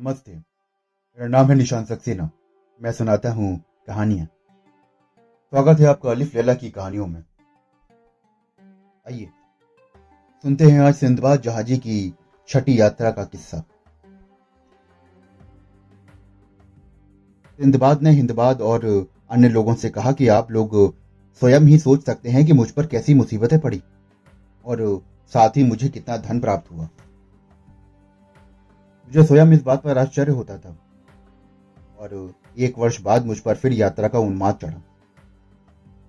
नमस्ते मेरा नाम है निशान सक्सेना। मैं सुनाता हूँ कहानियाँ। स्वागत है आपका अलिफ लैला की कहानियों में। आइए, सुनते हैं आज सिंधबाद जहाजी की छठी यात्रा का किस्सा। सिंधबाद ने हिंदबाद और अन्य लोगों से कहा कि आप लोग स्वयं ही सोच सकते हैं कि मुझ पर कैसी मुसीबतें पड़ी और साथ ही मुझे कितना धन प्राप्त हुआ। मुझे स्वयं इस बात पर आश्चर्य होता था। और एक वर्ष बाद मुझ पर फिर यात्रा का उन्माद चढ़ा।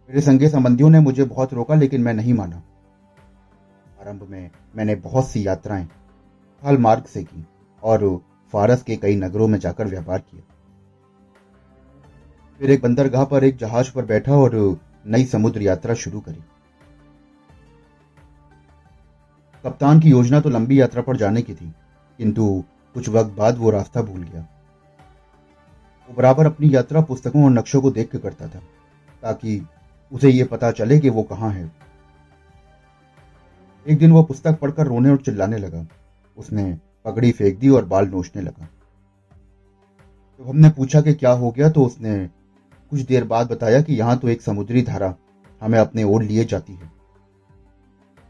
मेरे संगे संबंधियों ने मुझे बहुत रोका, लेकिन मैं नहीं माना। आरंभ में मैंने बहुत सी यात्राएँ थल मार्ग से की और फारस के कई नगरों में जाकर व्यापार किया। फिर एक बंदरगाह पर एक जहाज़ पर बैठा और नई समुद्र यात्रा शुरू करी। कप्तान की योजना तो लंबी यात्रा पर जाने की थी, किंतु कुछ वक्त बाद वो रास्ता भूल गया। वो बराबर अपनी यात्रा पुस्तकों और नक्शों को देख कर करता था, ताकि उसे ये पता चले कि वो कहाँ है। एक दिन वो पुस्तक पढ़कर रोने और चिल्लाने लगा। उसने पगड़ी फेंक दी और बाल नोचने लगा। जब तो हमने पूछा कि क्या हो गया तो उसने कुछ देर बाद बताया कि यहाँ तो एक समुद्री धारा हमें अपने ओर लिए जाती है।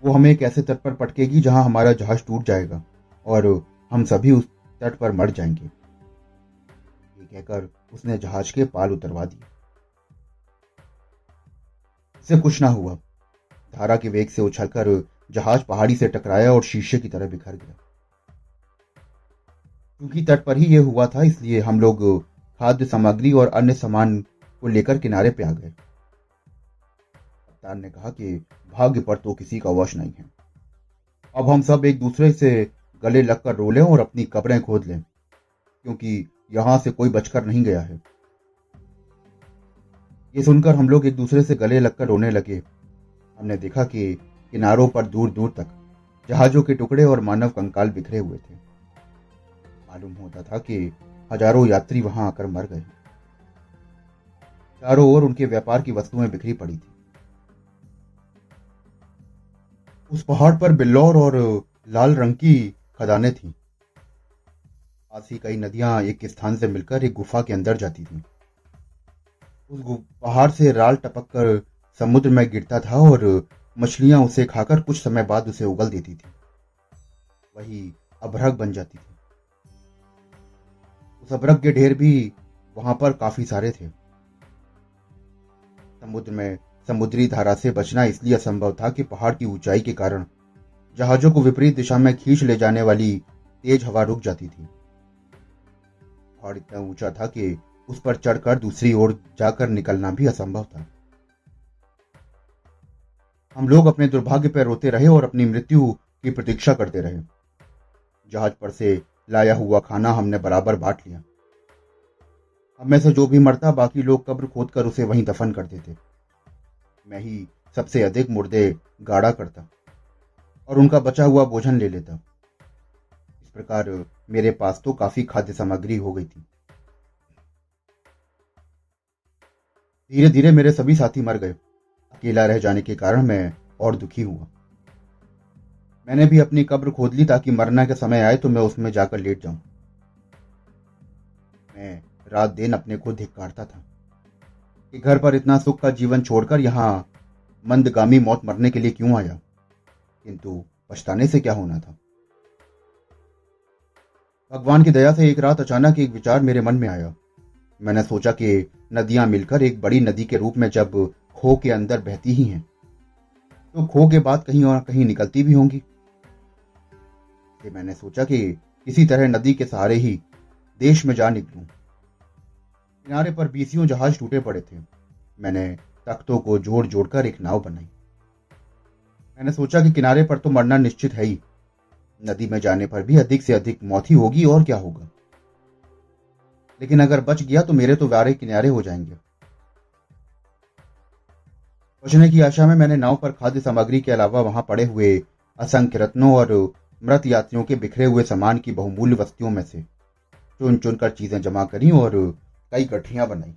वो हमें एक ऐसे तट पर पटकेगी जहाँ हमारा जहाज़ टूट जाएगा और हम सभी उस तट पर मर जाएँगे। ये कहकर उसने जहाज़ के पाल उतरवा दिए। इससे कुछ ना हुआ। धारा के वेग से उछलकर जहाज़ पहाड़ी से टकराया और शीशे की तरह बिखर गया। क्योंकि तट पर ही यह हुआ था, इसलिए हम लोग खाद्य सामग्री और अन्य सामान को लेकर किनारे पे आ गए। कप्तान ने कहा कि भाग्य पर तो किसी का वश नहीं है। अब हम सब एक दूसरे से गले लगकर रो लें और अपनी कब्रें खोद लें, क्योंकि यहाँ से कोई बचकर नहीं गया है। ये सुनकर हम लोग एक दूसरे से गले लगकर रोने लगे। हमने देखा कि किनारों पर दूर दूर तक जहाजों के टुकड़े और मानव कंकाल बिखरे हुए थे। मालूम होता था कि हज़ारों यात्री वहाँ आकर मर गए। चारों ओर उनके व्यापार की वस्तुएँ बिखरी पड़ी थी। उस पहाड़ पर बिल्लौर और लाल रंग की खदानें थीं। पास ही कई नदियाँ एक स्थान से मिलकर एक गुफा के अंदर जाती थीं। उस पहाड़ से राल टपक कर समुद्र में गिरता था और मछलियाँ उसे खाकर कुछ समय बाद उसे उगल देती थी। वही अभ्रक बन जाती थी। उस अभ्रक के ढेर भी वहाँ पर काफ़ी सारे थे। समुद्र में समुद्री धारा से बचना इसलिए असंभव था कि पहाड़ की ऊंचाई के कारण जहाजों को विपरीत दिशा में खींच ले जाने वाली तेज हवा रुक जाती थी। पहाड़ इतना ऊँचा था कि उस पर चढ़कर दूसरी ओर जाकर निकलना भी असंभव था। हम लोग अपने दुर्भाग्य पर रोते रहे और अपनी मृत्यु की प्रतीक्षा करते रहे। जहाज़ पर से लाया हुआ खाना हमने बराबर बांट लिया। हम में से जो भी मरता, बाकी लोग कब्र खोद कर उसे वहीं दफन कर देते। मैं ही सबसे अधिक मुर्दे गाड़ा करता। और उनका बचा हुआ भोजन ले लेता। इस प्रकार मेरे पास तो काफ़ी खाद्य सामग्री हो गई थी। धीरे धीरे मेरे सभी साथी मर गए। अकेला रह जाने के कारण मैं और दुखी हुआ। मैंने भी अपनी कब्र खोद ली ताकि मरना के समय आए तो मैं उसमें जाकर लेट जाऊँ। मैं रात दिन अपने को धिक्कारता था कि घर पर इतना सुख का जीवन छोड़कर यहाँ मंदगामी मौत मरने के लिए क्यों आया? किंतु पछताने से क्या होना था? भगवान की दया से एक रात अचानक एक विचार मेरे मन में आया। मैंने सोचा कि नदियाँ मिलकर एक बड़ी नदी के रूप में जब खो के अंदर बहती ही हैं तो खो के बाद कहीं और कहीं निकलती भी होंगी। मैंने सोचा कि किसी तरह नदी के सहारे ही देश में जा निकलूं। किनारे पर बीसियों जहाज़ टूटे पड़े थे। मैंने तख्तों को जोड़ जोड़कर एक नाव बनाई। मैंने सोचा कि किनारे पर तो मरना निश्चित है ही। नदी में जाने पर भी अधिक से अधिक मौत ही होगी और क्या होगा। लेकिन अगर बच गया तो मेरे तो वारे किनारे हो जाएँगे। बचने की आशा में मैंने नाव पर खाद्य सामग्री के अलावा वहाँ पड़े हुए असंख्य रत्नों और मृत यात्रियों के बिखरे हुए सामान की बहुमूल्य वस्तुओं में से चुन चुनकर चीज़ें जमा करी और कई गठरियाँ बनाई।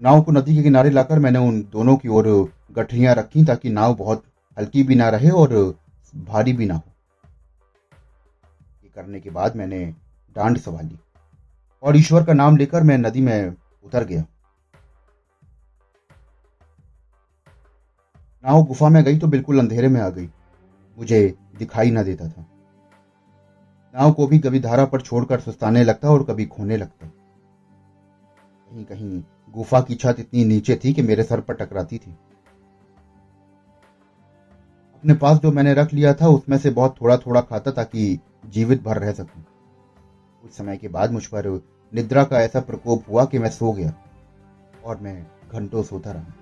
नाव को नदी के किनारे लाकर मैंने उन दोनों की ओर गठरियाँ रखी ताकि नाव बहुत हल्की भी ना रहे और भारी भी ना हो। ये करने के बाद मैंने डांड संभाली और ईश्वर का नाम लेकर मैं नदी में उतर गया। नाव गुफा में गई तो बिल्कुल अंधेरे में आ गई। मुझे दिखाई ना देता था। नाव को भी कभी धारा पर छोड़कर सुस्ताने लगता और कभी खोने लगता। कहीं कहीं गुफा की छत इतनी नीचे थी कि मेरे सर पर टकराती थी। अपने पास जो मैंने रख लिया था, उसमें से बहुत थोड़ा थोड़ा खाता ताकि जीवित भर रह सकूँ। कुछ समय के बाद मुझ पर निद्रा का ऐसा प्रकोप हुआ कि मैं सो गया और मैं घंटों सोता रहा।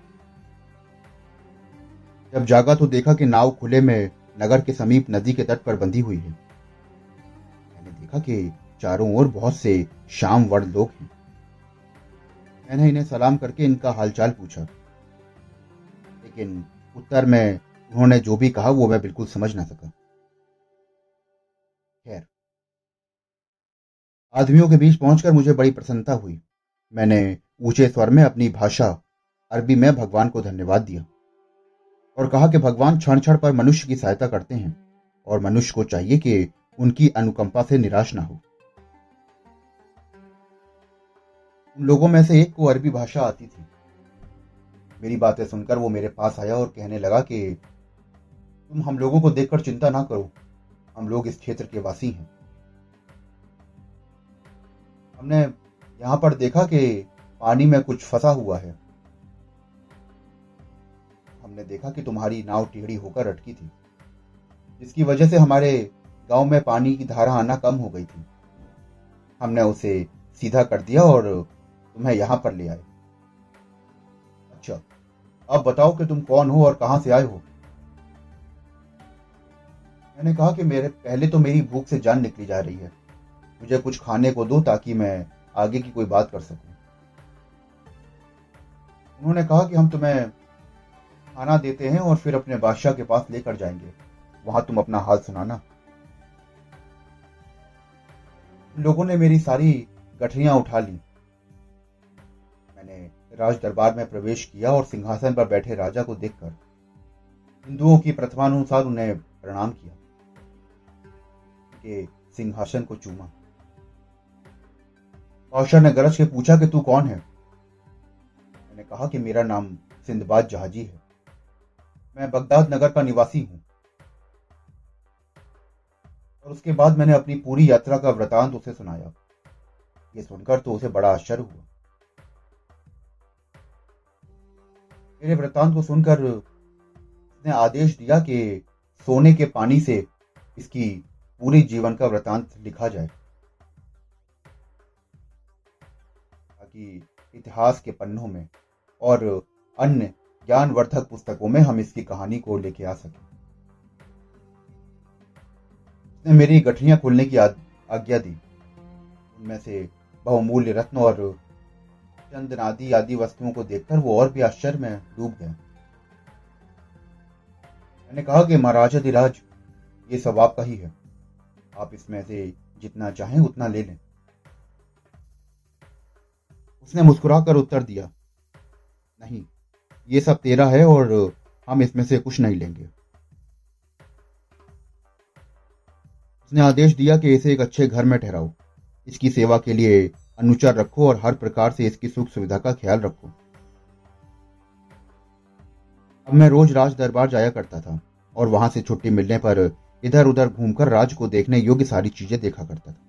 जब जागा तो देखा कि नाव खुले में नगर के समीप नदी के तट पर बंधी हुई है। मैंने देखा कि चारों ओर बहुत से शाम वर्ड लोग हैं। मैंने इन्हें सलाम करके इनका हालचाल पूछा। लेकिन उत्तर में उन्होंने जो भी कहा, वो मैं बिल्कुल समझ ना सका। खैर, आदमियों के बीच पहुंचकर मुझे बड़ी प्रसन्नता हुई। मैंने ऊँचे स्वर में अपनी भाषा अरबी में भगवान को धन्यवाद दिया और कहा कि भगवान क्षण क्षण पर मनुष्य की सहायता करते हैं और मनुष्य को चाहिए कि उनकी अनुकंपा से निराश ना हो। उन लोगों में से एक को अरबी भाषा आती थी। मेरी बातें सुनकर वो मेरे पास आया और कहने लगा कि, तुम हम लोगों को देखकर चिंता ना करो। हम लोग इस क्षेत्र के वासी हैं। हमने यहाँ पर देखा कि पानी में कुछ फंसा हुआ है। हमने देखा कि तुम्हारी नाव टेढ़ी होकर अटकी थी, जिसकी वजह से हमारे गाँव में पानी की धारा आना कम हो गई थी। हमने उसे सीधा कर दिया और तुम्हें यहाँ पर ले आए। अच्छा अब बताओ कि तुम कौन हो और कहाँ से आए हो? मैंने कहा कि मेरे, पहले तो मेरी भूख से जान निकली जा रही है। मुझे कुछ खाने को दो ताकि मैं आगे की कोई बात कर सकूँ। उन्होंने कहा कि हम तुम्हें खाना देते हैं और फिर अपने बादशाह के पास लेकर जाएँगे। वहाँ तुम अपना हाल सुनाना। लोगों ने मेरी सारी गठरियाँ उठा ली। मैंने राज दरबार में प्रवेश किया और सिंहासन पर बैठे राजा को देखकर हिंदुओं की प्रथमानुसार उन्हें प्रणाम किया के सिंहासन को चूमा। बादशाह ने गरज के पूछा कि तू कौन है? मैंने कहा कि मेरा नाम सिंधबाद जहाजी है। मैं बगदाद नगर का निवासी हूँ। और उसके बाद मैंने अपनी पूरी यात्रा का वृतांत उसे सुनाया। ये सुनकर तो उसे बड़ा आश्चर्य हुआ। मेरे वृतांत को सुनकर उसने आदेश दिया कि सोने के पानी से इसकी पूरी जीवन का वृतांत लिखा जाए। ताकि इतिहास के पन्नों में और अन्य ज्ञानवर्धक पुस्तकों में हम इसकी कहानी को लेके आ सके। उसने मेरी गठरियाँ खोलने की आज्ञा दी। उनमें से बहुमूल्य रत्न और चंदनादि आदि आदि वस्तुओं को देखकर वो और भी आश्चर्य में डूब गया मैंने कहा कि महाराजा धीराज ये सब आपका ही है। आप इसमें से जितना चाहें उतना ले लें। उसने मुस्कुराकर उत्तर दिया, नहीं, ये सब तेरा है और हम इसमें से कुछ नहीं लेंगे। उसने आदेश दिया कि इसे एक अच्छे घर में ठहराओ। इसकी सेवा के लिए अनुचर रखो और हर प्रकार से इसकी सुख सुविधा का ख्याल रखो। अब मैं रोज राज दरबार जाया करता था और वहाँ से छुट्टी मिलने पर इधर उधर घूमकर राज को देखने योग्य सारी चीज़ें देखा करता था।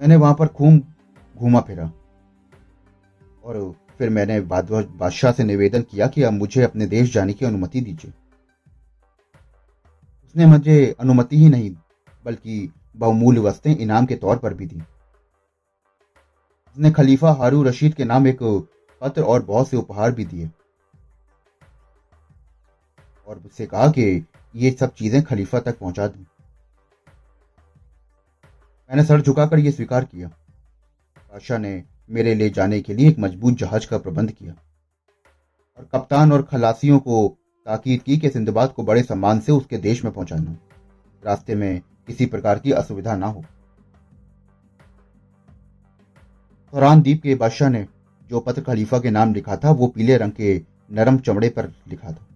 मैंने वहाँ पर खूब घूमा फिरा और फिर मैंने बादशाह से निवेदन किया कि अब मुझे अपने देश जाने की अनुमति दीजिए। उसने मुझे अनुमति ही नहीं, बल्कि बहुमूल्य वस्तें इनाम के तौर पर भी दी। उसने खलीफा हारू रशीद के नाम एक पत्र और बहुत से उपहार भी दिए। और उससे कहा कि ये सब चीज़ें खलीफा तक पहुँचा दूँ। मैंने सर झुकाकर यह स्वीकार किया। बादशाह ने मेरे ले जाने के लिए एक मज़बूत जहाज़ का प्रबंध किया और कप्तान और खलासियों को ताकीद की कि सिंधबाद को बड़े सम्मान से उसके देश में पहुंचाना। रास्ते में किसी प्रकार की असुविधा ना हो। फौरान द्वीप के बादशाह ने जो पत्र खलीफा के नाम लिखा था, वो पीले रंग के नरम चमड़े पर लिखा था।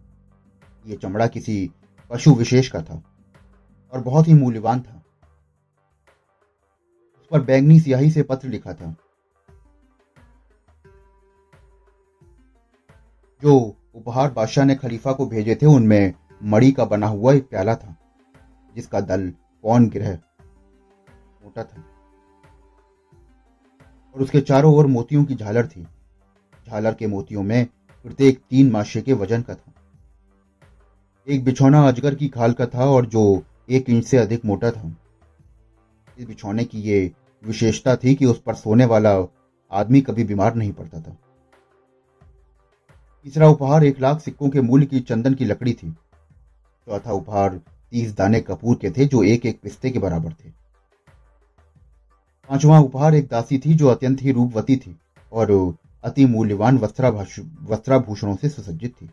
ये चमड़ा किसी पशु विशेष का था और बहुत ही मूल्यवान था। उस पर बैंगनी सियाही से पत्र लिखा था। जो उपहार बादशाह ने खलीफा को भेजे थे, उनमें मड़ी का बना हुआ एक प्याला था, जिसका दल पौन ग्रह। मोटा था। और उसके चारों ओर मोतियों की झालर थी। झालर के मोतियों में प्रत्येक तीन माशे के वज़न का था। एक बिछौना अजगर की खाल का था और जो एक इंच से अधिक मोटा था। इस बिछौने की ये विशेषता थी कि उस पर सोने वाला आदमी कभी बीमार नहीं पड़ता था। तीसरा उपहार एक लाख सिक्कों के मूल्य की चंदन की लकड़ी थी। चौथा उपहार तीस दाने कपूर के थे जो एक एक पिस्ते के बराबर थे। पांचवा उपहार एक दासी थी जो अत्यंत ही रूपवती थी और अति मूल्यवान वस्त्राभूषणों से सुसज्जित थी।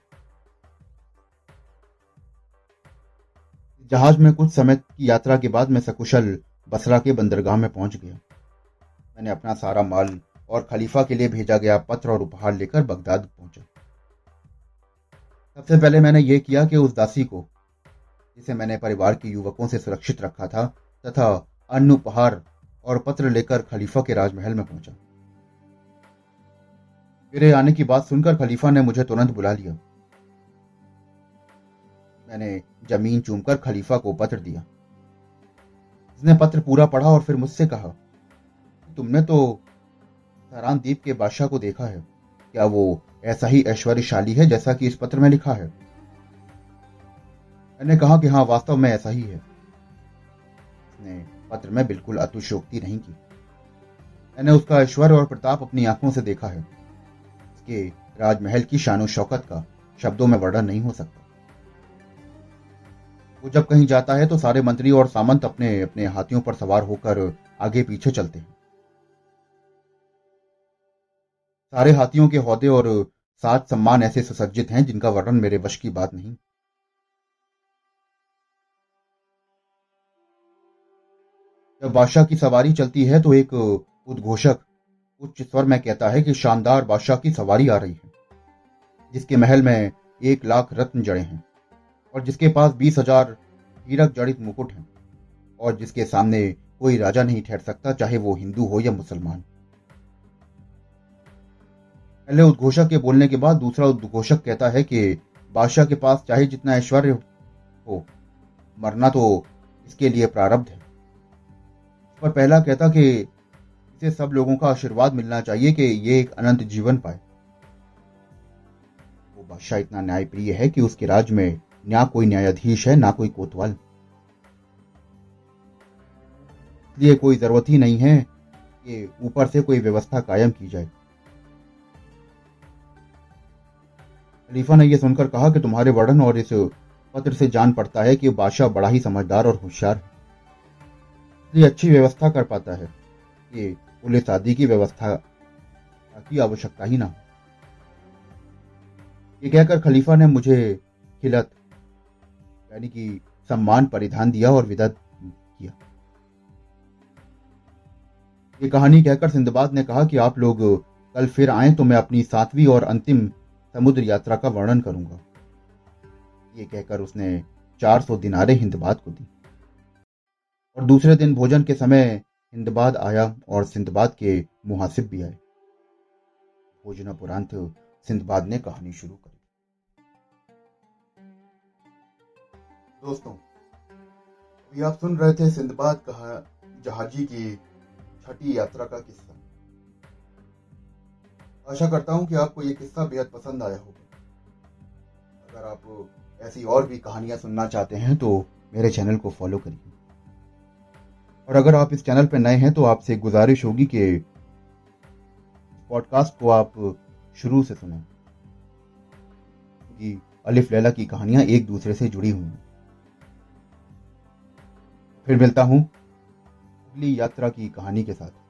जहाज़ में कुछ समय की यात्रा के बाद मैं सकुशल बसरा के बंदरगाह में पहुँच गया। मैंने अपना सारा माल और खलीफा के लिए भेजा गया पत्र और उपहार लेकर बगदाद पहुँचा। सबसे पहले मैंने यह किया कि उस दासी को जिसे मैंने परिवार के युवकों से सुरक्षित रखा था, तथा अन्य उपहार और पत्र लेकर खलीफा के राजमहल में पहुँचा। मेरे आने की बात सुनकर खलीफा ने मुझे तुरंत बुला लिया। मैंने ज़मीन चूमकर खलीफा को पत्र दिया। उसने पत्र पूरा पढ़ा और फिर मुझसे कहा, तुमने तो सरान के बादशाह को देखा है। क्या वो ऐसा ही ऐश्वर्यशाली है जैसा कि इस पत्र में लिखा है? मैंने कहा कि हाँ वास्तव में ऐसा ही है। उसने पत्र में बिल्कुल अतुशोक्ति नहीं की। मैंने उसका ऐश्वर्य और प्रताप अपनी आँखों से देखा है। उसके राजमहल की शानो शौकत का शब्दों में वर्णन नहीं हो सकता। वो जब कहीं जाता है तो सारे मंत्री और सामंत अपने अपने हाथियों पर सवार होकर आगे पीछे चलते हैं। सारे हाथियों के हौदे और सात सम्मान ऐसे सुसज्जित हैं जिनका वर्णन मेरे वश की बात नहीं। जब बादशाह की सवारी चलती है तो एक उद्घोषक उच्च स्वर में कहता है कि शानदार बादशाह की सवारी आ रही है, जिसके महल में एक लाख रत्न जड़े हैं और जिसके पास बीस हज़ार हीरक जड़ित मुकुट हैं और जिसके सामने कोई राजा नहीं ठहर सकता, चाहे वो हिंदू हो या मुसलमान। पहले उद्घोषक के बोलने के बाद दूसरा उद्घोषक कहता है कि बादशाह के पास चाहे जितना ऐश्वर्य हो, मरना तो इसके लिए प्रारब्ध है। पर पहला कहता कि इसे सब लोगों का आशीर्वाद मिलना चाहिए कि ये एक अनंत जीवन पाए। वो बादशाह इतना न्यायप्रिय है कि उसके राज्य में ना कोई न्यायाधीश है, ना कोई कोतवाल। इसलिए कोई ज़रूरत ही नहीं है कि ऊपर से कोई व्यवस्था कायम की जाए। खलीफा ने यह सुनकर कहा कि तुम्हारे वर्णन और इस पत्र से जान पड़ता है कि बादशाह बड़ा ही समझदार और होशियार है। इसलिए अच्छी व्यवस्था कर पाता है कि पुलिस आदि की व्यवस्था की आवश्यकता ही ना ये कहकर खलीफा ने मुझे खिलत, यानी कि सम्मान, परिधान दिया और विदा किया। ये कहानी कहकर सिंधबाद ने कहा कि आप लोग कल फिर आए तो मैं अपनी सातवीं और अंतिम समुद्र यात्रा का वर्णन करूँगा। ये कहकर उसने 400 दिनारे हिंदबाद को दी। और दूसरे दिन भोजन के समय हिंदबाद आया और सिंधबाद के मुहासिब भी आए। भोजनापुरांत सिंधबाद ने कहानी शुरू करी। दोस्तों, अभी आप सुन रहे थे सिंधबाद कहा जहाजी की छठी यात्रा का किस्सा। आशा करता हूँ कि आपको यह किस्सा बेहद पसंद आया होगा। अगर आप ऐसी और भी कहानियाँ सुनना चाहते हैं तो मेरे चैनल को फॉलो करिए। और अगर आप इस चैनल पर नए हैं तो आपसे गुजारिश होगी कि पॉडकास्ट को आप शुरू से सुने। कि अलिफ लैला की कहानियाँ एक दूसरे से जुड़ी हुई हैं। फिर मिलता हूँ अगली यात्रा की कहानी के साथ।